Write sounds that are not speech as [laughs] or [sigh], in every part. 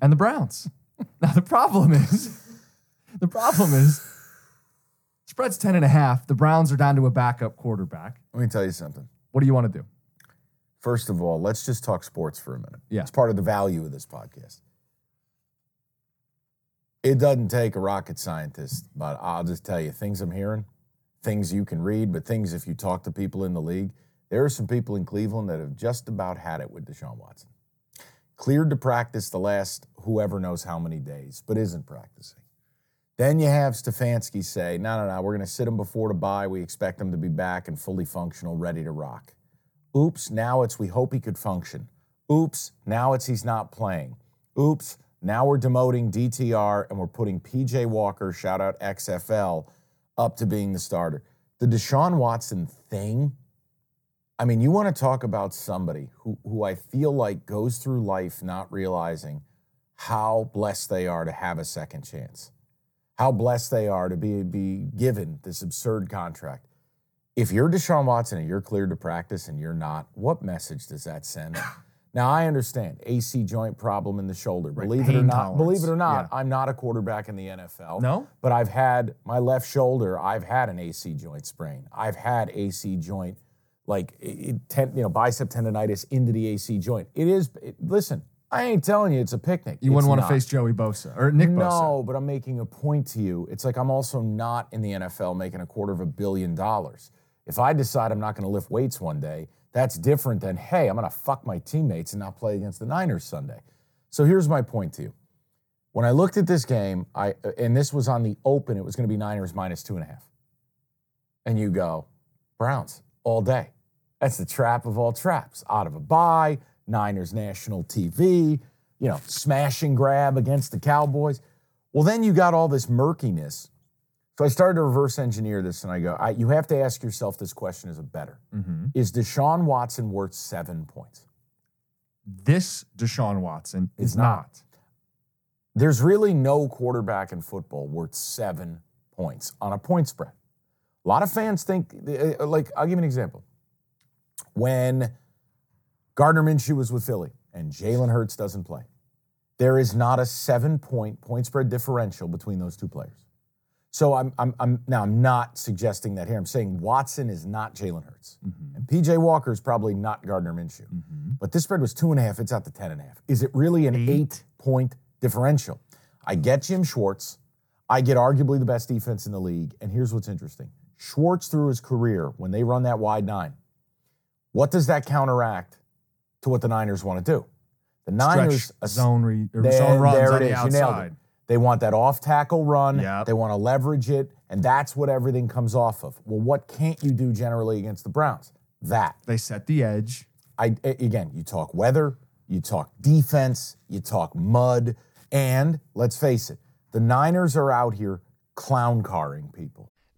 and the Browns. [laughs] now, the problem is, the problem is, spread's 10 and a half. The Browns are down to a backup quarterback. Let me tell you something. What do you want to do? First of all, let's just talk sports for a minute. Yeah. It's part of the value of this podcast. It doesn't take a rocket scientist, but I'll just tell you things I'm hearing, things you can read, but things if you talk to people in the league, there are some people in Cleveland that have just about had it with Deshaun Watson. Cleared to practice the last whoever knows how many days, but isn't practicing. Then you have Stefanski say, no, no, no, we're going to sit him before the bye. We expect him to be back and fully functional, ready to rock. Oops, now it's we hope he could function. Oops, now it's he's not playing. Oops, now we're demoting DTR and we're putting PJ Walker, shout out XFL, up to being the starter. The Deshaun Watson thing, I mean, you want to talk about somebody who, who I feel like goes through life not realizing how blessed they are to have a second chance, how blessed they are to be, be given this absurd contract. If you're Deshaun Watson and you're cleared to practice and you're not, what message does that send? [clears throat] Now I understand AC joint problem in the shoulder. Right, Believe it or not, tolerance. believe it or not, Yeah. I'm not a quarterback in the NFL. No? But I've had my left shoulder, I've had an AC joint sprain. I've had AC joint like it, ten, you know, bicep tendonitis into the AC joint. It is it, listen, I ain't telling you it's a picnic. You wouldn't want to face Joey Bosa or Nick Bosa. No, but I'm making a point to you. It's like I'm also not in the NFL making a quarter of a billion dollars. If I decide I'm not going to lift weights one day, that's different than, hey, I'm going to fuck my teammates and not play against the Niners Sunday. So here's my point to you. When I looked at this game, I and this was on the open, it was going to be Niners minus two and a half. And you go, Browns all day. That's the trap of all traps. Out of a bye, Niners national TV, you know, smash and grab against the Cowboys. Well, then you got all this murkiness. So I started to reverse engineer this and I go, I, you have to ask yourself this question as a bettor. Mhm. Is Deshaun Watson worth seven points? This Deshaun Watson is Is not. not. There's really no quarterback in football worth seven points on a point spread. A lot of fans think, uh, like, I'll give you an example. When Gardner Minshew was with Philly and Jalen Hurts doesn't play, there is not a seven point point spread differential between those two players. So I'm, I'm, I'm now I'm not suggesting that here. I'm saying Watson is not Jalen Hurts, and PJ Walker is probably not Gardner Minshew. But this spread was two and a half. It's out to ten and a half. Is it really an eight point differential? I get Jim Schwartz. I get arguably the best defense in the league. And here's what's interesting: Schwartz through his career, when they run that wide nine, what does that counteract to what the Niners want to do? The Niners Stretch zone, re, there, zone runs there on it the is. You outside. They want that off tackle run. Yep. They want to leverage it, and that's what everything comes off of. Well, what can't you do generally against the Browns? That. They set the edge. I a- again, you talk weather, you talk defense, you talk mud, and let's face it, the Niners are out here clown carring people.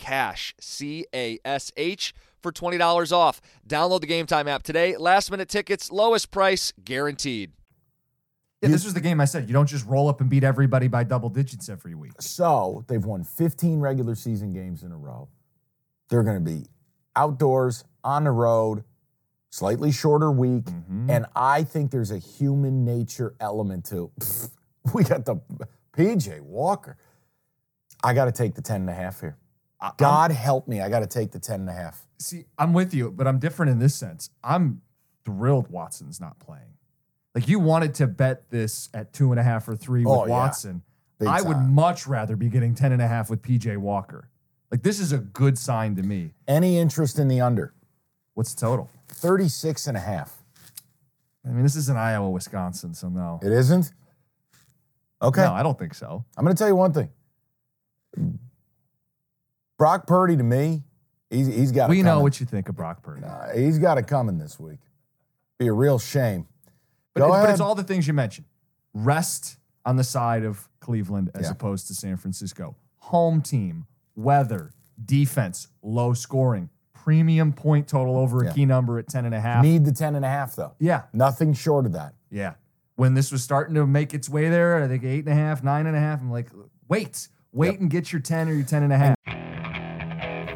CASH, C A S H, for $20 off. Download the Game Time app today. Last minute tickets, lowest price guaranteed. Yeah, this was the game I said. You don't just roll up and beat everybody by double digits every week. So they've won 15 regular season games in a row. They're going to be outdoors, on the road, slightly shorter week. Mm-hmm. And I think there's a human nature element to pfft, [laughs] we got the PJ Walker. I got to take the 10 and a half here. God help me. I got to take the 10 and a half. See, I'm with you, but I'm different in this sense. I'm thrilled Watson's not playing. Like you wanted to bet this at two and a half or three with Oh, yeah. Watson. Big I would much rather be getting 10 and a half with PJ Walker. Like this is a good sign to me. Any interest in the under? What's the total? 36 and a half. I mean, this is in Iowa, Wisconsin, so no. It isn't? Okay. No, I don't think so. I'm going to tell you one thing. Brock Purdy to me, he's, he's got. We it know coming. what you think of Brock Purdy. Uh, he's got it coming this week. Be a real shame. But, Go it's, but it's all the things you mentioned. Rest on the side of Cleveland as Yeah. opposed to San Francisco. Home team, weather, defense, low scoring, premium point total over a Yeah. key number at 10 and a half. Need the 10 and a half, though. yeah, Nothing short of that. yeah. When this was starting to make its way there, I think eight and a half, nine and a half. I'm like, wait, wait Yep. and get your 10 or your 10 and a half.